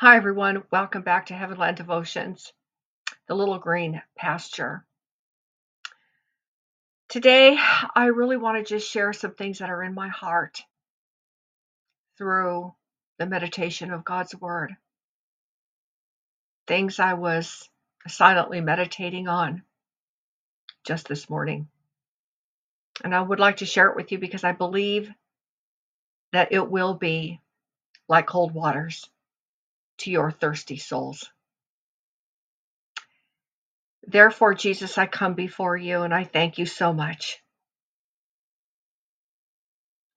Hi, everyone. Welcome back to Heavenland Devotions, the little green pasture. Today, I really want to just share some things that are in my heart through the meditation of God's Word. Things I was silently meditating on just this morning. And I would like to share it with you because I believe that it will be like cold waters to your thirsty souls. Therefore, Jesus, I come before you and I thank you so much.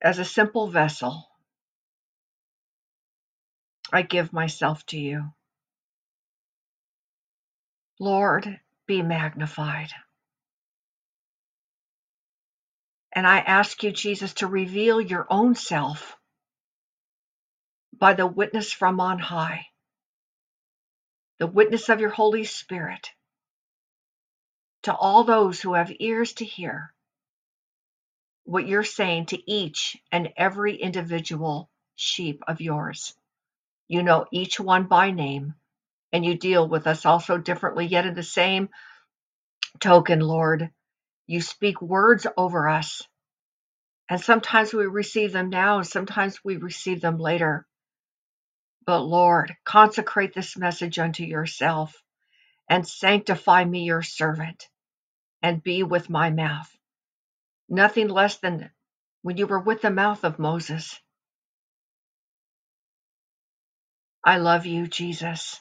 As a simple vessel, I give myself to you. Lord, be magnified. And I ask you, Jesus, to reveal your own self by the witness from on high, the witness of your Holy Spirit, to all those who have ears to hear what you're saying to each and every individual sheep of yours. You know each one by name, and you deal with us also differently, yet in the same token, Lord, you speak words over us. And sometimes we receive them now, and sometimes we receive them later. But Lord, consecrate this message unto yourself and sanctify me, your servant, and be with my mouth. Nothing less than when you were with the mouth of Moses. I love you, Jesus.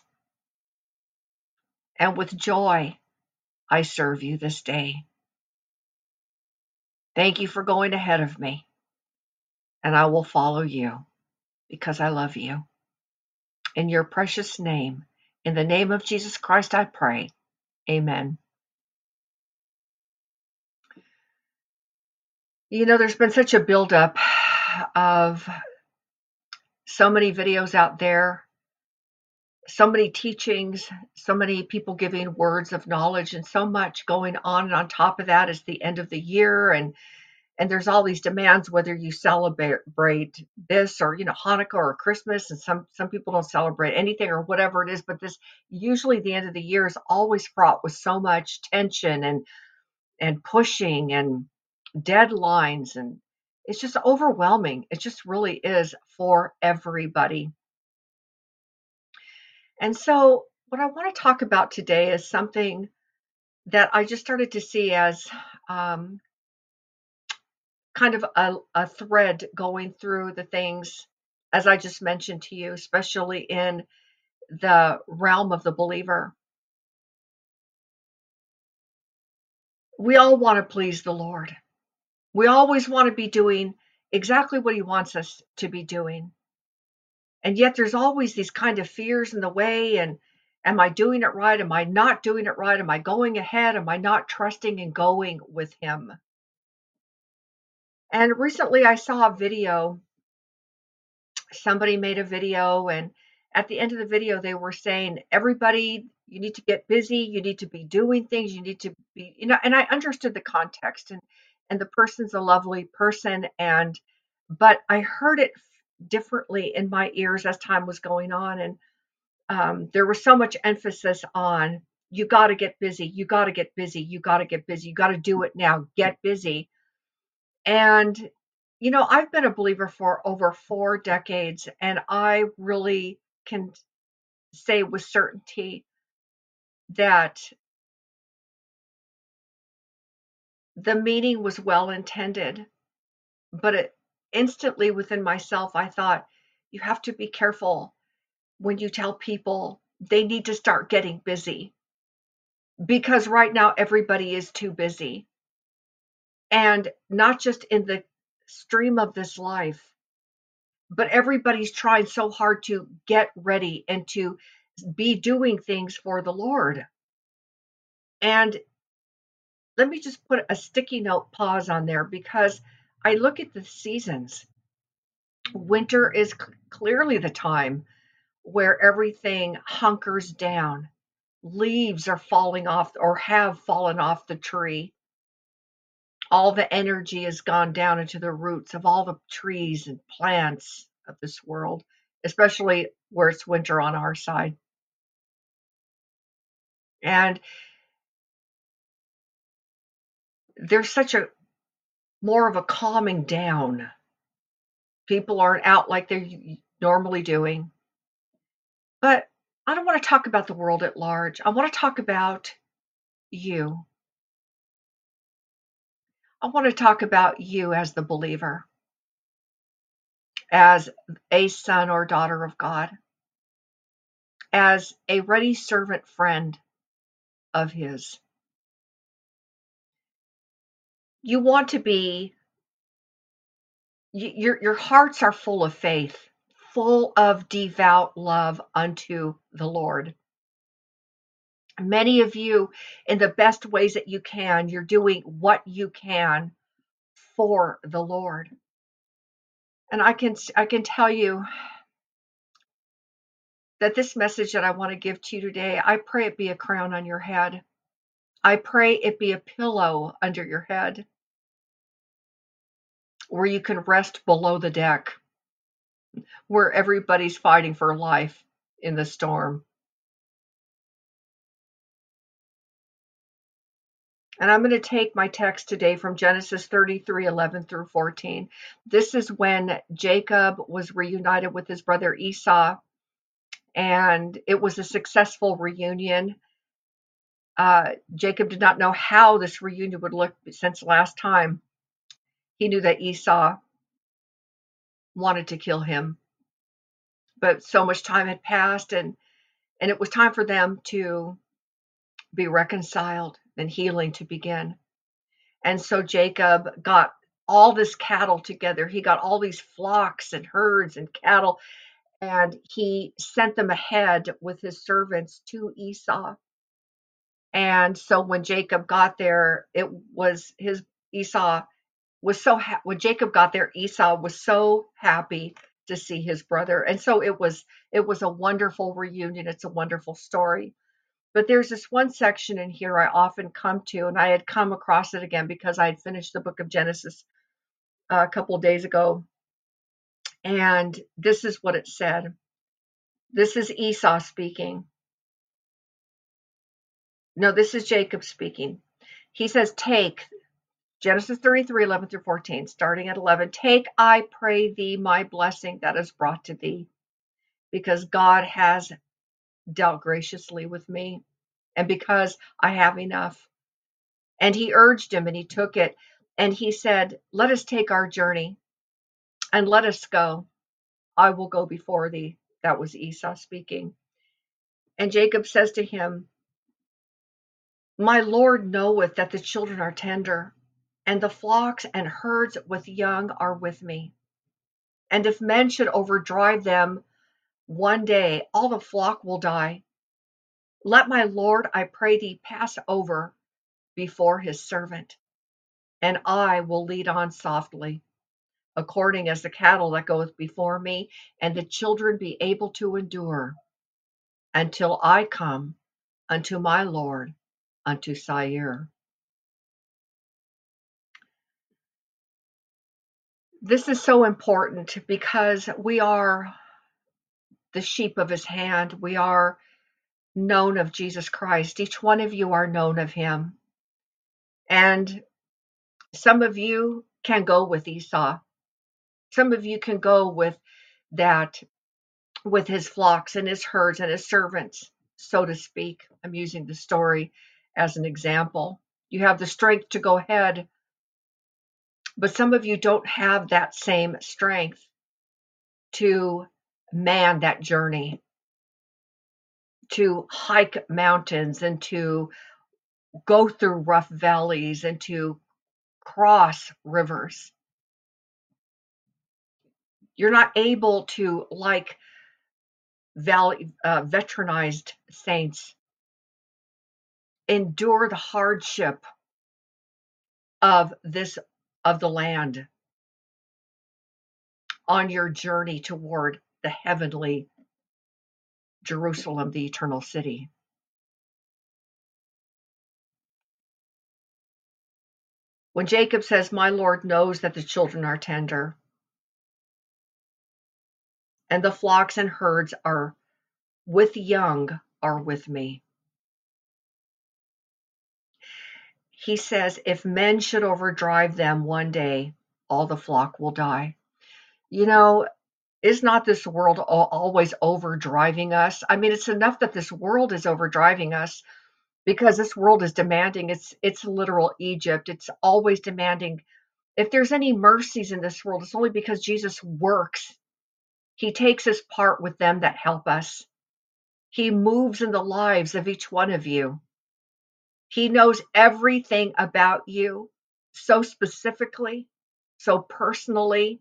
And with joy, I serve you this day. Thank you for going ahead of me, and I will follow you because I love you. In your precious name, in the name of Jesus Christ, I pray. Amen. You know, there's been such a buildup of so many videos out there, so many teachings, so many people giving words of knowledge, and so much going on. And on top of that is the end of the year, and and there's all these demands whether you celebrate this or you know Hanukkah or Christmas, and some some people don't celebrate anything or whatever it is. But this usually the end of the year is always fraught with so much tension and and pushing and deadlines and it's just overwhelming. It just really is for everybody. And so, what I want to talk about today is something that I just started to see as um, kind of a, a thread going through the things, as I just mentioned to you, especially in the realm of the believer. We all want to please the Lord. We always want to be doing exactly what He wants us to be doing. And yet there's always these kind of fears in the way and am I doing it right? Am I not doing it right? Am I going ahead? Am I not trusting and going with Him? And recently I saw a video. Somebody made a video, and at the end of the video, they were saying, everybody, you need to get busy, you need to be doing things, you need to be, you know, and I understood the context. And and the person's a lovely person and but I heard it differently in my ears as time was going on and um, there was so much emphasis on you got to get busy. You got to get busy. You got to get busy. You got to do it now. Get busy and you know i've been a believer for over four decades and i really can say with certainty that the meeting was well intended, but it instantly within myself, I thought, you have to be careful when you tell people they need to start getting busy because right now everybody is too busy. And not just in the stream of this life, but everybody's trying so hard to get ready and to be doing things for the Lord. And let me just put a sticky note pause on there because I look at the seasons. Winter is c- clearly the time where everything hunkers down. Leaves are falling off or have fallen off the tree. All the energy has gone down into the roots of all the trees and plants of this world, especially where it's winter on our side. And there's such a more of a calming down. People aren't out like they're normally doing. But I don't want to talk about the world at large. I want to talk about you. I want to talk about you as the believer, as a son or daughter of God, as a ready servant friend of His. You want to be, your, your hearts are full of faith, full of devout love unto the Lord many of you in the best ways that you can. You're doing what you can for the lord. And i can i can tell you that this message that i want to give to you today i pray it be a crown on your head. I pray it be a pillow under your head where you can rest below the deck where everybody's fighting for life in the storm And I'm going to take my text today from Genesis 33 11 through 14. This is when Jacob was reunited with his brother Esau, and it was a successful reunion. Uh, Jacob did not know how this reunion would look since last time. He knew that Esau wanted to kill him, but so much time had passed, and and it was time for them to be reconciled and healing to begin. And so Jacob got all this cattle together. He got all these flocks and herds and cattle, and he sent them ahead with his servants to Esau. And so when Jacob got there, it was his Esau was so ha- when Jacob got there, Esau was so happy to see his brother, and so it was it was a wonderful reunion. It's a wonderful story. But there's this one section in here I often come to, and I had come across it again because I had finished the book of Genesis uh, a couple days ago. And this is what it said. This is Esau speaking. No, this is Jacob speaking. He says, Take, Genesis 33, 11 through 14, starting at 11, Take, I pray thee, my blessing that is brought to thee, because God has dealt graciously with me, and because I have enough. And he urged him, and he took it. And he said, Let us take our journey, and let us go. I will go before thee. That was Esau speaking. And Jacob says to him, My Lord knoweth that the children are tender, and the flocks and herds with young are with me. And if men should overdrive them one day, all the flock will die, let my Lord, I pray thee, pass over before his servant, and I will lead on softly, according as the cattle that goeth before me, and the children be able to endure until I come unto my Lord, unto Seir. This is so important because we are the sheep of his hand. We are known of Jesus Christ. Each one of you are known of him. And some of you can go with Esau. Some of you can go with that, with his flocks and his herds and his servants, so to speak. I'm using the story as an example. You have the strength to go ahead, but some of you don't have that same strength to man that journey to hike mountains and to go through rough valleys and to cross rivers. You're not able to, like valley, uh, veteranized saints, endure the hardship of this of the land on your journey toward the heavenly Jerusalem, the eternal city. When Jacob says, My Lord knows that the children are tender, and the flocks and herds are with young are with me. He says, if men should overdrive them one day, all the flock will die. You know, is not this world always overdriving us? I mean, it's enough that this world is overdriving us because this world is demanding. It's it's literal Egypt. It's always demanding. If there's any mercies in this world, it's only because Jesus works. He takes his part with them that help us. He moves in the lives of each one of you. He knows everything about you so specifically, so personally.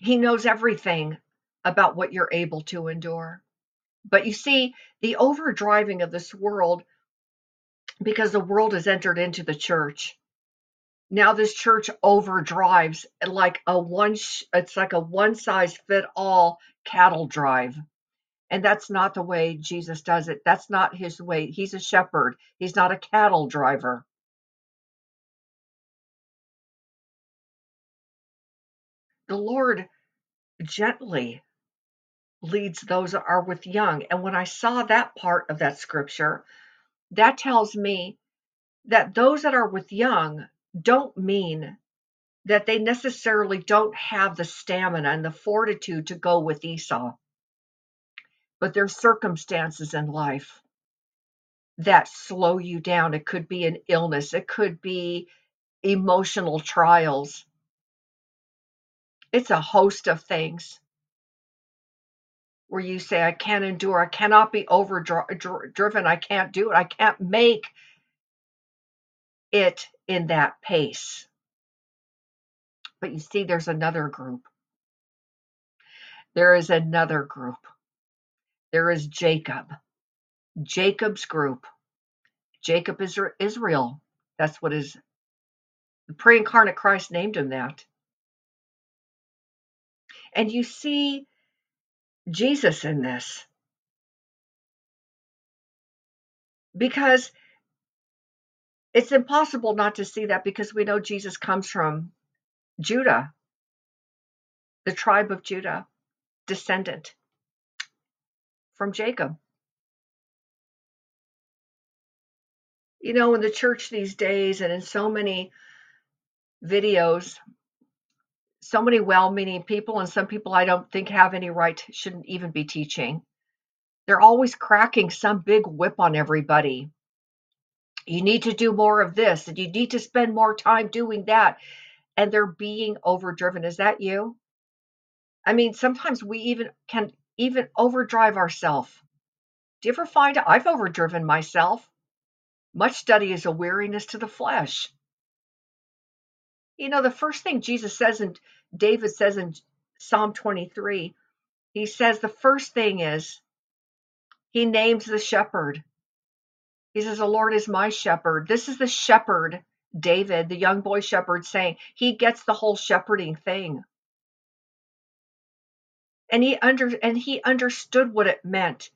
He knows everything about what you're able to endure. But you see, the overdriving of this world, because the world has entered into the church. Now this church overdrives like a one, it's like a one size fit all cattle drive. And that's not the way Jesus does it. That's not his way. He's a shepherd. He's not a cattle driver. The Lord gently leads those that are with young. And when I saw that part of that scripture, that tells me that those that are with young don't mean that they necessarily don't have the stamina and the fortitude to go with Esau. But there's circumstances in life that slow you down. It could be an illness, it could be emotional trials. It's a host of things where you say, I can't endure, I cannot be overdriven, I can't do it, I can't make it in that pace. But you see, there's another group. There is another group. There is Jacob. Jacob's group. Jacob is Israel. That's what is the pre incarnate Christ named him that. And you see Jesus in this. Because it's impossible not to see that because we know Jesus comes from Judah, the tribe of Judah, descendant from Jacob. You know, in the church these days and in so many videos, so many well-meaning people and some people I don't think have any right shouldn't even be teaching. They're always cracking some big whip on everybody. You need to do more of this and you need to spend more time doing that. And they're being overdriven. Is that you? I mean, sometimes we even can even overdrive ourselves. Do you ever find I've overdriven myself? Much study is a weariness to the flesh. You know, the first thing Jesus says and David says in Psalm 23, he says the first thing is he names the shepherd. He says, The Lord is my shepherd. This is the shepherd, David, the young boy shepherd, saying he gets the whole shepherding thing. And he under and he understood what it meant,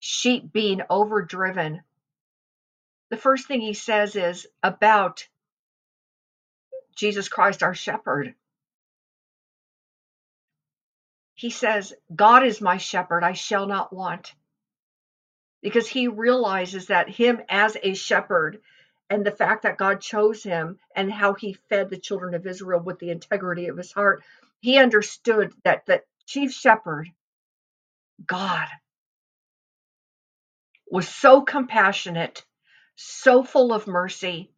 sheep being overdriven. The first thing he says is about Jesus Christ, our shepherd. He says, God is my shepherd, I shall not want. Because he realizes that him as a shepherd and the fact that God chose him and how he fed the children of Israel with the integrity of his heart, he understood that the chief shepherd, God, was so compassionate, so full of mercy,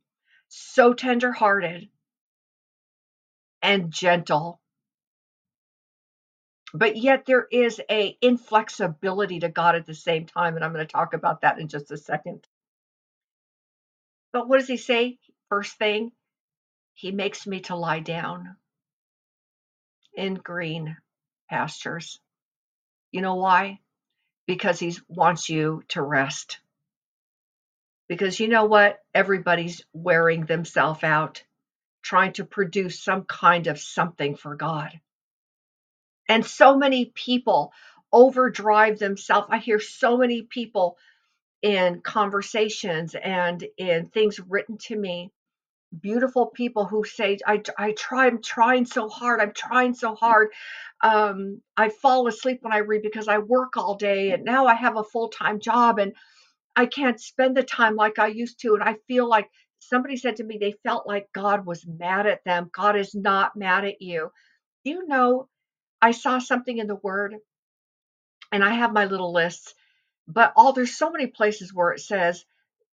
so tenderhearted, and gentle. But yet there is a inflexibility to God at the same time, and I'm going to talk about that in just a second. But what does he say? First thing, he makes me to lie down in green pastures. You know why? Because he wants you to rest. Because you know what? Everybody's wearing themselves out trying to produce some kind of something for God. And so many people overdrive themselves. I hear so many people in conversations and in things written to me beautiful people who say, I, I try, I'm trying so hard. I'm trying so hard. Um, I fall asleep when I read because I work all day and now I have a full time job and I can't spend the time like I used to. And I feel like somebody said to me, they felt like God was mad at them. God is not mad at you. You know, I saw something in the word and I have my little lists, but all there's so many places where it says,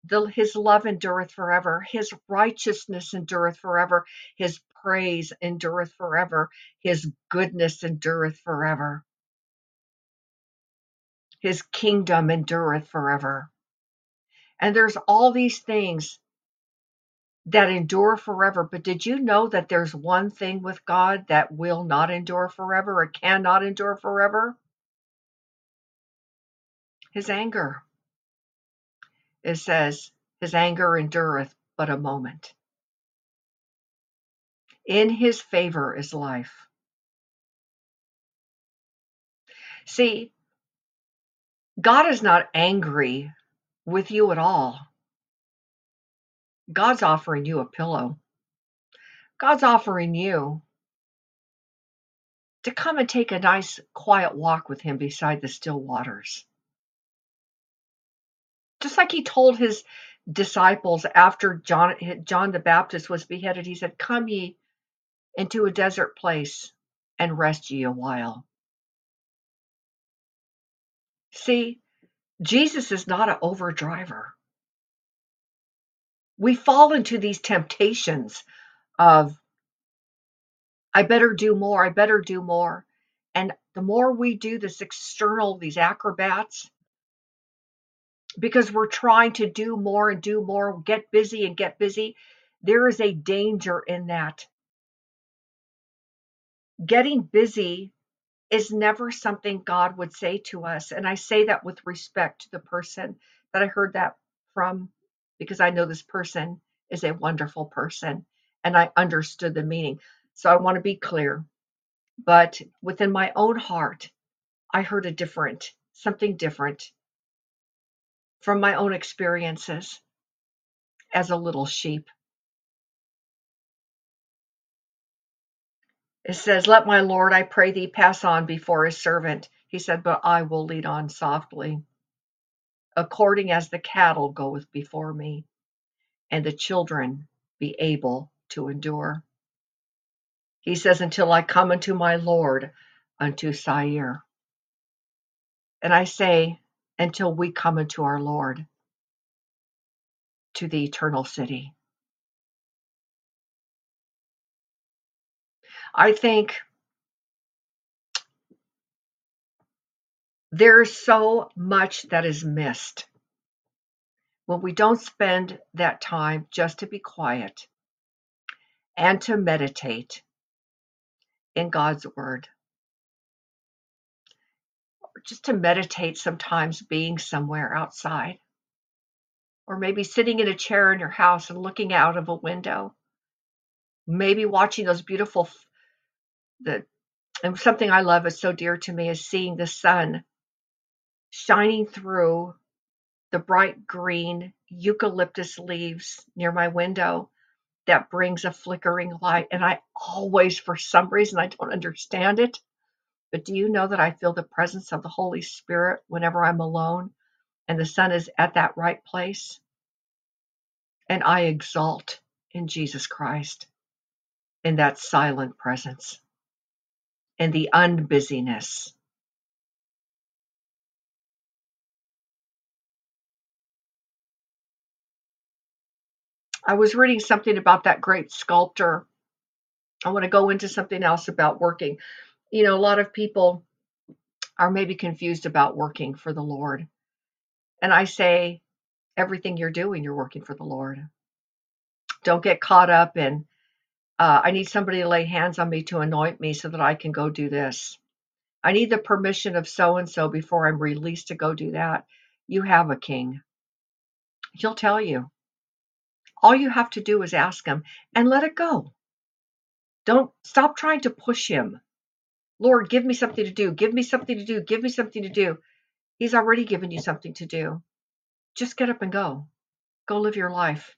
the, his love endureth forever, his righteousness endureth forever, his praise endureth forever, his goodness endureth forever, his kingdom endureth forever. And there's all these things that endure forever. But did you know that there's one thing with God that will not endure forever or cannot endure forever? His anger. It says, His anger endureth but a moment. In His favor is life. See, God is not angry with you at all. God's offering you a pillow. God's offering you to come and take a nice quiet walk with him beside the still waters. Just like he told his disciples after John John the Baptist was beheaded, he said, "Come ye into a desert place and rest ye a while." See, Jesus is not an overdriver. We fall into these temptations of I better do more, I better do more. And the more we do this external, these acrobats, because we're trying to do more and do more, get busy and get busy, there is a danger in that. Getting busy is never something God would say to us. And I say that with respect to the person that I heard that from, because I know this person is a wonderful person and I understood the meaning. So I want to be clear. But within my own heart, I heard a different, something different from my own experiences as a little sheep. It says, Let my Lord, I pray thee, pass on before his servant. He said, But I will lead on softly, according as the cattle goeth before me, and the children be able to endure. He says, Until I come unto my Lord, unto Seir. And I say, Until we come unto our Lord, to the eternal city. I think there's so much that is missed when we don't spend that time just to be quiet and to meditate in God's Word. Just to meditate sometimes being somewhere outside. Or maybe sitting in a chair in your house and looking out of a window. Maybe watching those beautiful, the and something I love is so dear to me is seeing the sun shining through the bright green eucalyptus leaves near my window that brings a flickering light. And I always, for some reason, I don't understand it, but do you know that I feel the presence of the Holy Spirit whenever I'm alone and the sun is at that right place? And I exalt in Jesus Christ in that silent presence, in the unbusyness. I was reading something about that great sculptor. I want to go into something else about working. You know, a lot of people are maybe confused about working for the Lord. And I say, everything you're doing, you're working for the Lord. Don't get caught up in, uh, I need somebody to lay hands on me to anoint me so that I can go do this. I need the permission of so and so before I'm released to go do that. You have a king. He'll tell you. All you have to do is ask him and let it go. Don't stop trying to push him. Lord, give me something to do. Give me something to do. Give me something to do. He's already given you something to do. Just get up and go. Go live your life.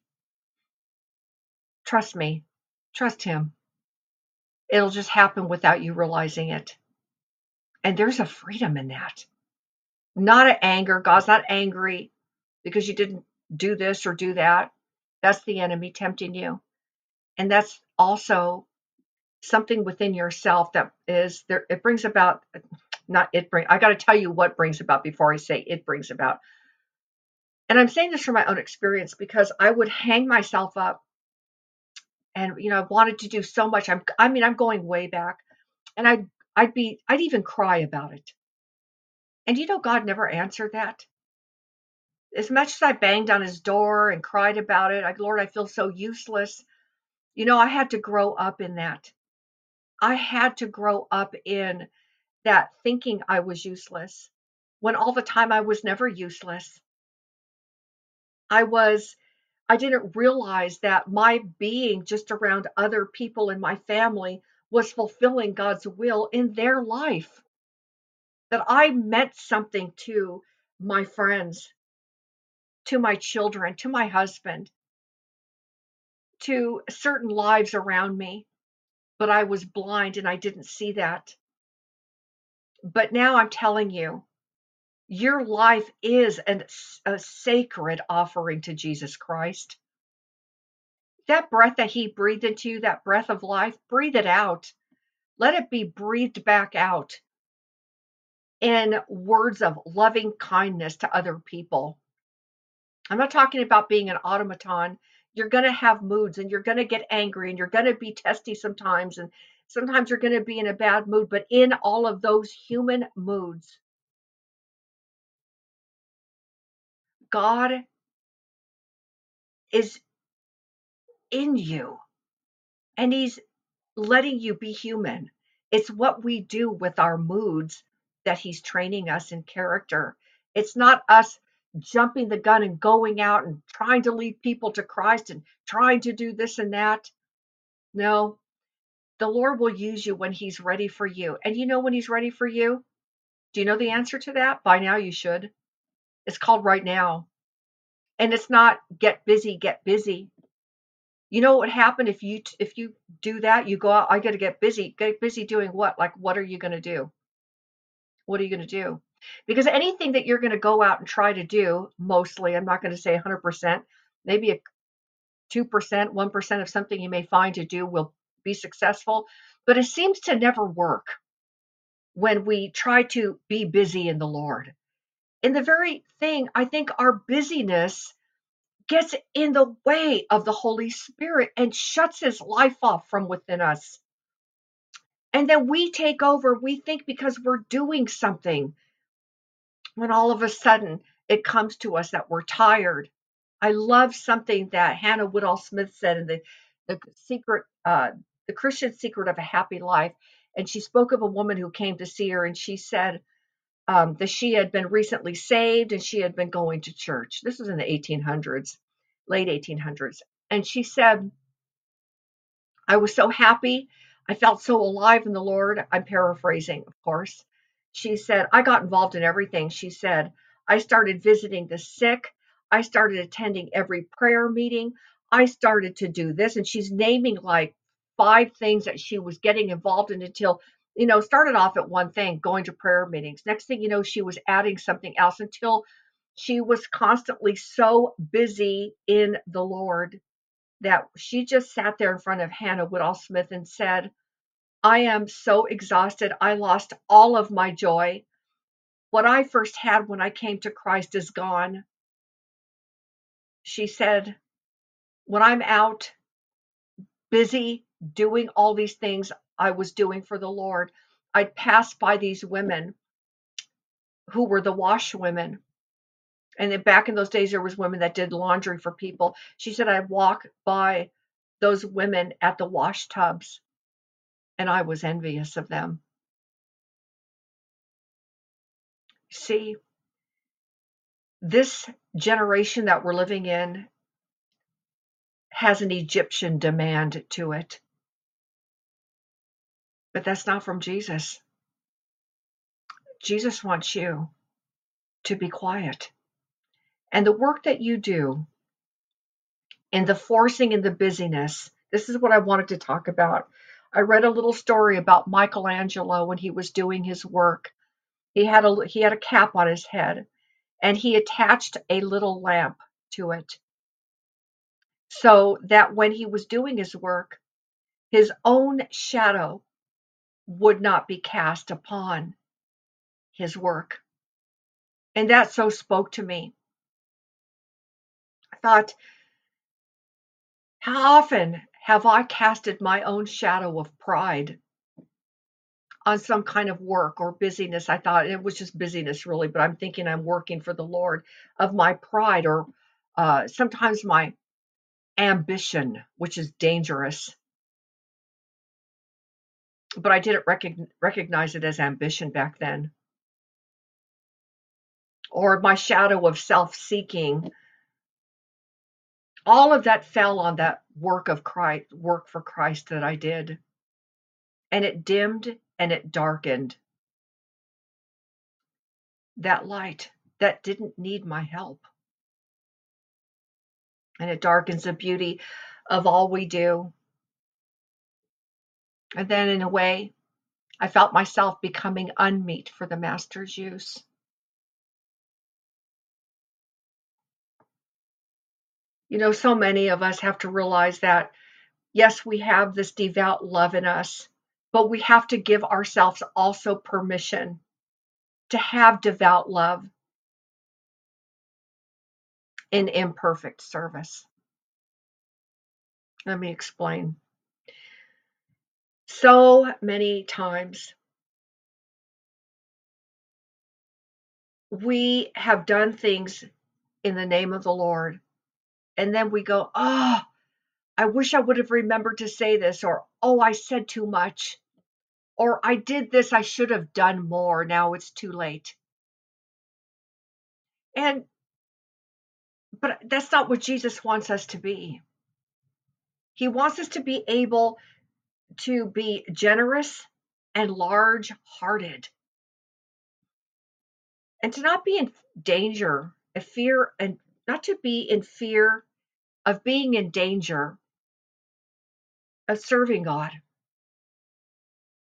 Trust me. Trust Him. It'll just happen without you realizing it. And there's a freedom in that. Not an anger. God's not angry because you didn't do this or do that. That's the enemy tempting you. And that's also something within yourself that is there. It brings about, not it bring, I got to tell you what brings about before I say it brings about. And I'm saying this from my own experience because I would hang myself up and, you know, I wanted to do so much. I'm, I mean, I'm going way back and I'd, I'd be, I'd even cry about it. And you know, God never answered that. As much as I banged on his door and cried about it, I, Lord, I feel so useless. You know, I had to grow up in that. I had to grow up in that thinking I was useless when all the time I was never useless. I was, I didn't realize that my being just around other people in my family was fulfilling God's will in their life that I meant something to my friends, to my children, to my husband, to certain lives around me, but I was blind and I didn't see that. But now I'm telling you, your life is an, a sacred offering to Jesus Christ. That breath that He breathed into you, that breath of life, breathe it out. Let it be breathed back out in words of loving kindness to other people. I'm not talking about being an automaton. You're going to have moods and you're going to get angry and you're going to be testy sometimes. And sometimes you're going to be in a bad mood. But in all of those human moods, God is in you and He's letting you be human. It's what we do with our moods that he's training us in character. It's not us jumping the gun and going out and trying to lead people to Christ and trying to do this and that. No, the Lord will use you when he's ready for you. And you know when he's ready for you? Do you know the answer to that? By now you should. It's called right now. And it's not get busy, get busy. You know what would happen if you if you do that? You go out, I got to get busy. Get busy doing what? Like what are you going to do? what are you going to do? Because anything that you're going to go out and try to do, mostly, I'm not going to say 100%, maybe a 2%, 1% of something you may find to do will be successful, but it seems to never work when we try to be busy in the Lord. In the very thing, I think our busyness gets in the way of the Holy Spirit and shuts his life off from within us. And then we take over, we think because we're doing something, when all of a sudden it comes to us that we're tired. I love something that Hannah Whitall Smith said in the, the secret, uh, the Christian secret of a happy life. And she spoke of a woman who came to see her and she said um, that she had been recently saved and she had been going to church. This was in the 1800s, late 1800s. And she said, I was so happy I felt so alive in the Lord. I'm paraphrasing, of course. She said, I got involved in everything. She said, I started visiting the sick. I started attending every prayer meeting. I started to do this. And she's naming like five things that she was getting involved in until, you know, started off at one thing, going to prayer meetings. Next thing you know, she was adding something else until she was constantly so busy in the Lord that she just sat there in front of Hannah Whitall Smith and said, I am so exhausted. I lost all of my joy. What I first had when I came to Christ is gone. She said, When I'm out busy doing all these things I was doing for the Lord, I'd pass by these women who were the washwomen and then back in those days there was women that did laundry for people she said i'd walk by those women at the wash tubs and i was envious of them see this generation that we're living in has an egyptian demand to it but that's not from jesus jesus wants you to be quiet and the work that you do in the forcing and the busyness. This is what I wanted to talk about. I read a little story about Michelangelo when he was doing his work. He had a he had a cap on his head and he attached a little lamp to it so that when he was doing his work, his own shadow would not be cast upon his work. And that so spoke to me. I thought, how often have I casted my own shadow of pride on some kind of work or busyness? I thought it was just busyness, really, but I'm thinking I'm working for the Lord of my pride or uh, sometimes my ambition, which is dangerous. But I didn't recogn- recognize it as ambition back then. Or my shadow of self seeking all of that fell on that work of Christ, work for Christ that I did. And it dimmed and it darkened that light that didn't need my help. And it darkens the beauty of all we do. And then, in a way, I felt myself becoming unmeet for the Master's use. You know, so many of us have to realize that, yes, we have this devout love in us, but we have to give ourselves also permission to have devout love in imperfect service. Let me explain. So many times we have done things in the name of the Lord and then we go, oh, I wish I would have remembered to say this, or oh, I said too much, or I did this, I should have done more. Now it's too late. And, but that's not what Jesus wants us to be. He wants us to be able to be generous and large hearted and to not be in danger, a fear, and not to be in fear of being in danger of serving God.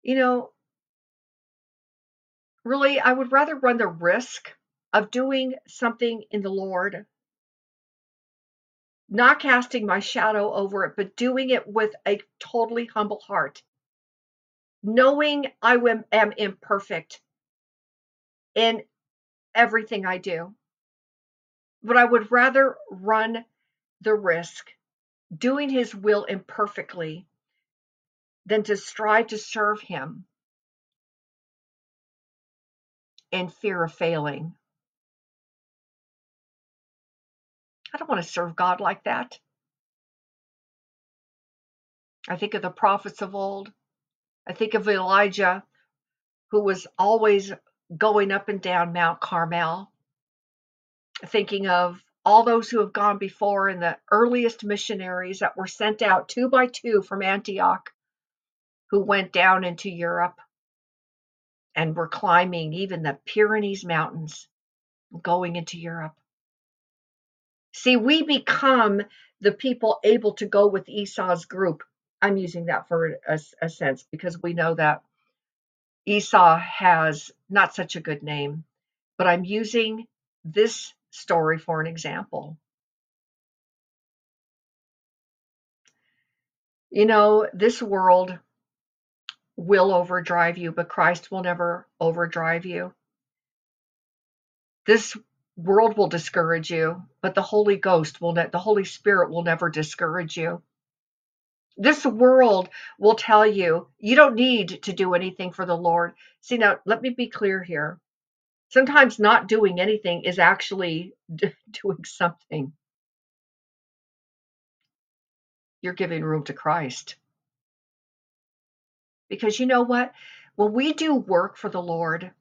You know, really, I would rather run the risk of doing something in the Lord, not casting my shadow over it, but doing it with a totally humble heart, knowing I am imperfect in everything I do but I would rather run the risk doing his will imperfectly than to strive to serve him in fear of failing. I don't want to serve God like that. I think of the prophets of old. I think of Elijah, who was always going up and down Mount Carmel thinking of all those who have gone before and the earliest missionaries that were sent out two by two from Antioch who went down into Europe and were climbing even the Pyrenees Mountains, going into Europe. See, we become the people able to go with Esau's group. I'm using that for a, a sense because we know that Esau has not such a good name, but I'm using this story for an example. You know, this world will overdrive you, but Christ will never overdrive you. This world will discourage you, but the Holy Ghost will ne- the Holy Spirit will never discourage you. This world will tell you you don't need to do anything for the Lord. See now, let me be clear here sometimes not doing anything is actually doing something. You're giving room to Christ. Because you know what? When we do work for the Lord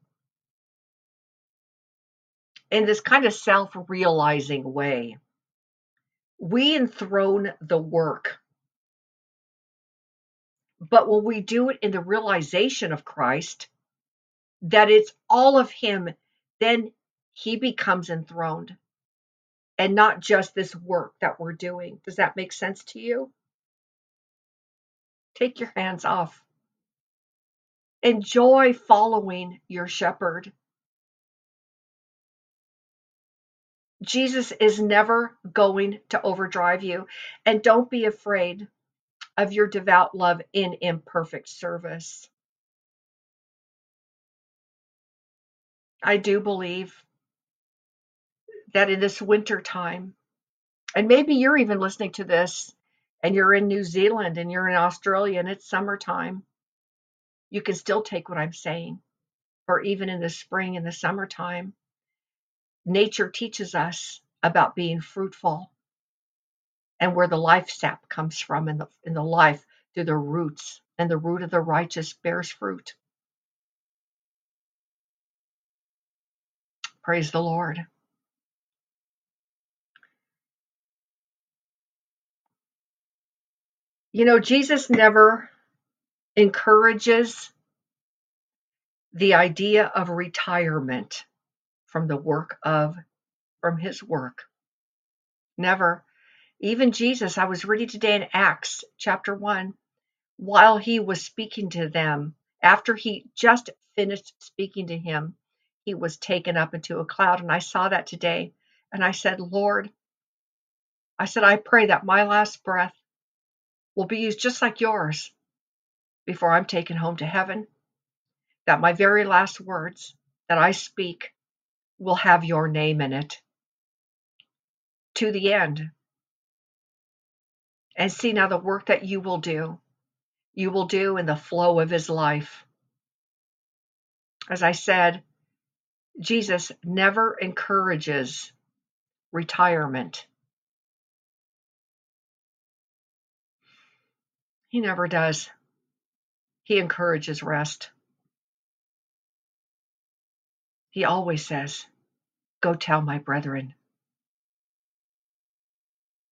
in this kind of self realizing way, we enthrone the work. But when we do it in the realization of Christ, that it's all of Him then he becomes enthroned. and not just this work that we're doing. Does that make sense to you? Take your hands off. Enjoy following your shepherd. Jesus is never going to overdrive you. And don't be afraid of your devout love in imperfect service. I do believe that in this winter time, and maybe you're even listening to this and you're in New Zealand and you're in Australia and it's summertime, you can still take what I'm saying. Or even in the spring and the summertime, nature teaches us about being fruitful and where the life sap comes from in the in the life through the roots and the root of the righteous bears fruit. Praise the Lord. You know, Jesus never encourages the idea of retirement from the work of from his work. Never. Even Jesus, I was reading today in Acts chapter 1, while he was speaking to them, after he just finished speaking to him, he was taken up into a cloud. And I saw that today. And I said, Lord, I said, I pray that my last breath will be used just like yours before I'm taken home to heaven. That my very last words that I speak will have your name in it to the end. And see now the work that you will do, you will do in the flow of his life. As I said, Jesus never encourages retirement. He never does. He encourages rest. He always says, Go tell my brethren.